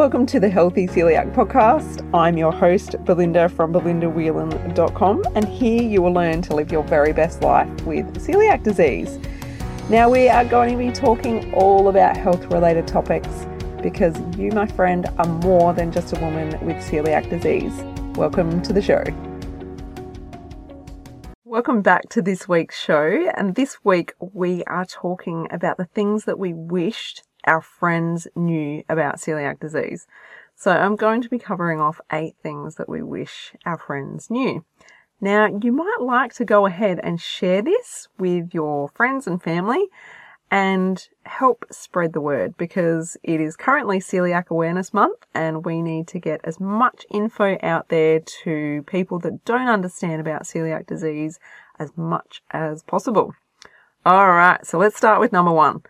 Welcome to the Healthy Celiac Podcast. I'm your host, Belinda from belindawhelan.com, and here you will learn to live your very best life with celiac disease. Now, we are going to be talking all about health related topics because you, my friend, are more than just a woman with celiac disease. Welcome to the show. Welcome back to this week's show. And this week we are talking about the things that we wished our friends knew about celiac disease. So I'm going to be covering off eight things that we wish our friends knew. Now, you might like to go ahead and share this with your friends and family and help spread the word because it is currently Celiac Awareness Month and we need to get as much info out there to people that don't understand about celiac disease as much as possible. Alright, so let's start with number one.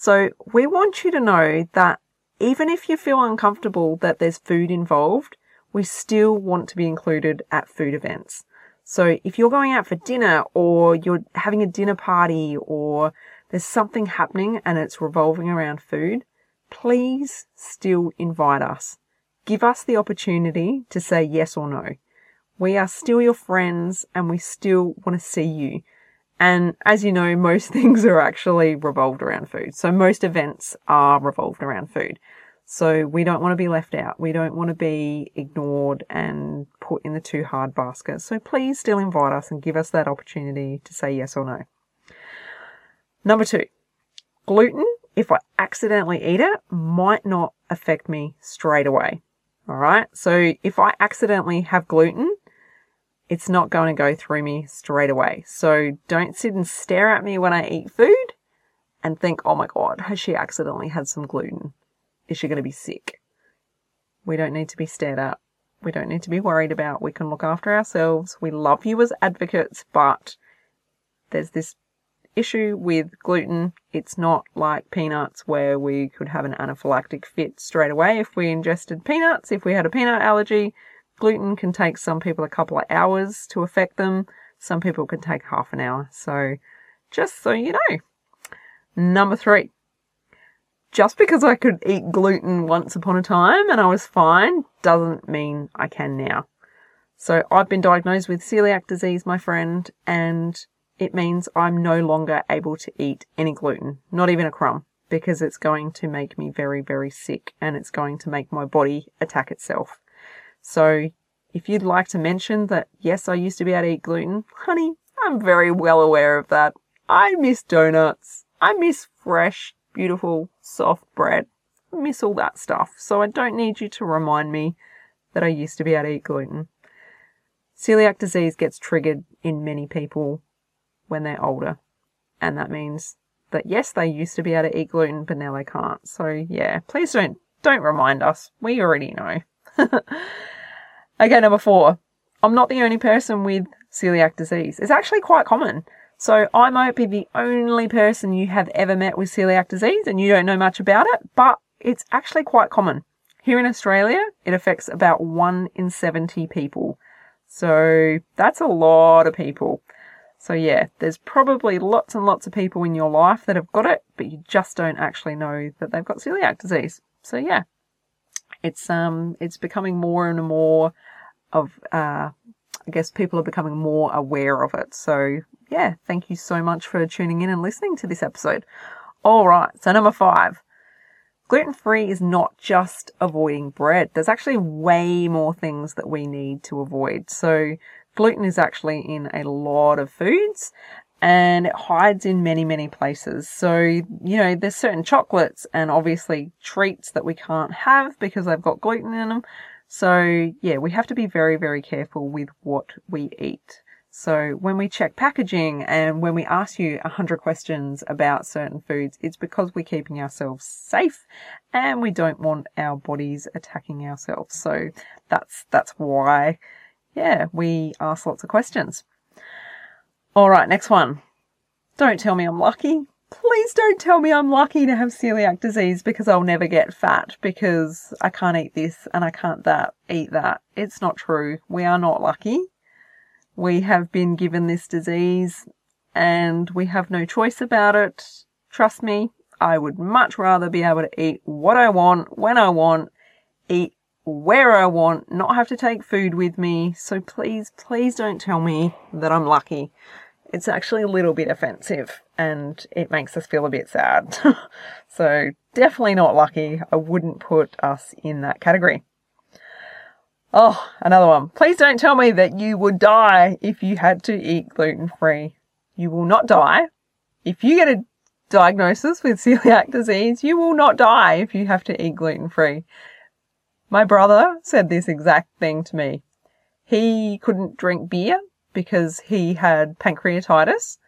So we want you to know that even if you feel uncomfortable that there's food involved, we still want to be included at food events. So if you're going out for dinner or you're having a dinner party or there's something happening and it's revolving around food, please still invite us. Give us the opportunity to say yes or no. We are still your friends and we still want to see you. And as you know, most things are actually revolved around food. So most events are revolved around food. So we don't want to be left out. We don't want to be ignored and put in the too hard basket. So please still invite us and give us that opportunity to say yes or no. Number two, gluten, if I accidentally eat it, might not affect me straight away. All right. So if I accidentally have gluten, it's not going to go through me straight away. So don't sit and stare at me when I eat food and think, oh my God, has she accidentally had some gluten? Is she going to be sick? We don't need to be stared at. We don't need to be worried about. We can look after ourselves. We love you as advocates, but there's this issue with gluten. It's not like peanuts where we could have an anaphylactic fit straight away if we ingested peanuts. If we had a peanut allergy, gluten can take some people a couple of hours to affect them. Some people can take half an hour. So just so you know. Number three. Just because I could eat gluten once upon a time and I was fine doesn't mean I can now. So I've been diagnosed with celiac disease, my friend, and it means I'm no longer able to eat any gluten, not even a crumb, because it's going to make me very, very sick and it's going to make my body attack itself. So if you'd like to mention that, yes, I used to be able to eat gluten, honey, I'm very well aware of that. I miss donuts. I miss fresh, beautiful, soft bread. I miss all that stuff. So I don't need you to remind me that I used to be able to eat gluten. Celiac disease gets triggered in many people when they're older. And that means that yes, they used to be able to eat gluten, but now they can't. So yeah, please don't, don't remind us. We already know. okay, number four. I'm not the only person with celiac disease. It's actually quite common. So I might be the only person you have ever met with celiac disease and you don't know much about it, but it's actually quite common. Here in Australia, it affects about one in 70 people. So that's a lot of people. So yeah, there's probably lots and lots of people in your life that have got it, but you just don't actually know that they've got celiac disease. So yeah, it's um it's becoming more and more of uh I guess people are becoming more aware of it. So yeah, thank you so much for tuning in and listening to this episode. All right, so number five. Gluten free is not just avoiding bread. There's actually way more things that we need to avoid. So Gluten is actually in a lot of foods and it hides in many, many places. So, you know, there's certain chocolates and obviously treats that we can't have because they've got gluten in them. So, yeah, we have to be very, very careful with what we eat. So when we check packaging and when we ask you a hundred questions about certain foods, it's because we're keeping ourselves safe and we don't want our bodies attacking ourselves. So that's, that's why yeah, we ask lots of questions. All right, next one. Don't tell me I'm lucky. Please don't tell me I'm lucky to have celiac disease because I'll never get fat because I can't eat this and I can't that eat that. It's not true. We are not lucky. We have been given this disease and we have no choice about it. Trust me, I would much rather be able to eat what I want, when I want, eat where I want, not have to take food with me. So please, please don't tell me that I'm lucky. It's actually a little bit offensive and it makes us feel a bit sad. so definitely not lucky. I wouldn't put us in that category. Oh, another one. Please don't tell me that you would die if you had to eat gluten free. You will not die. If you get a diagnosis with celiac disease, you will not die if you have to eat gluten free. My brother said this exact thing to me. He couldn't drink beer because he had pancreatitis.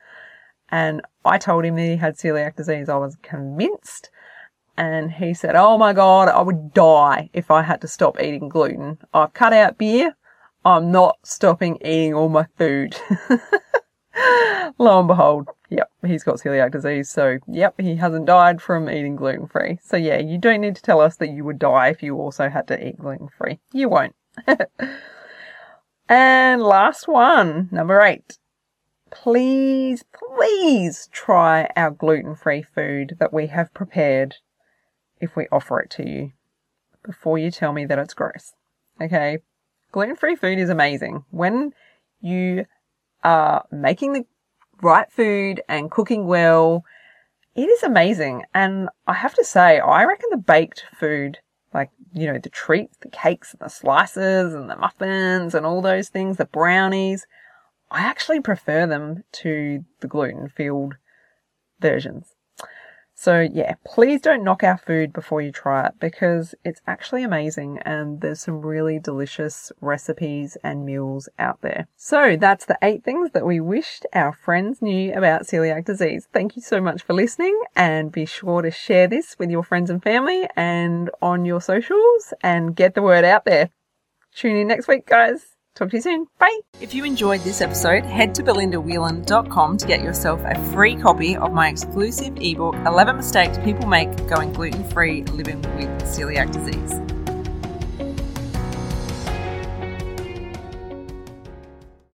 And I told him that he had celiac disease. I was convinced. And he said, Oh my God, I would die if I had to stop eating gluten. I've cut out beer. I'm not stopping eating all my food. Lo and behold, yep, he's got celiac disease. So, yep, he hasn't died from eating gluten free. So, yeah, you don't need to tell us that you would die if you also had to eat gluten free. You won't. and last one, number eight. Please, please try our gluten free food that we have prepared if we offer it to you before you tell me that it's gross. Okay? Gluten free food is amazing. When you are making the right food and cooking well, it is amazing. And I have to say, I reckon the baked food, like, you know, the treats, the cakes and the slices and the muffins and all those things, the brownies, I actually prefer them to the gluten filled versions. So yeah, please don't knock our food before you try it because it's actually amazing and there's some really delicious recipes and meals out there. So that's the eight things that we wished our friends knew about celiac disease. Thank you so much for listening and be sure to share this with your friends and family and on your socials and get the word out there. Tune in next week, guys. Talk to you soon. Bye. If you enjoyed this episode, head to belindawhelan.com to get yourself a free copy of my exclusive ebook, 11 Mistakes People Make Going Gluten Free Living with Celiac Disease.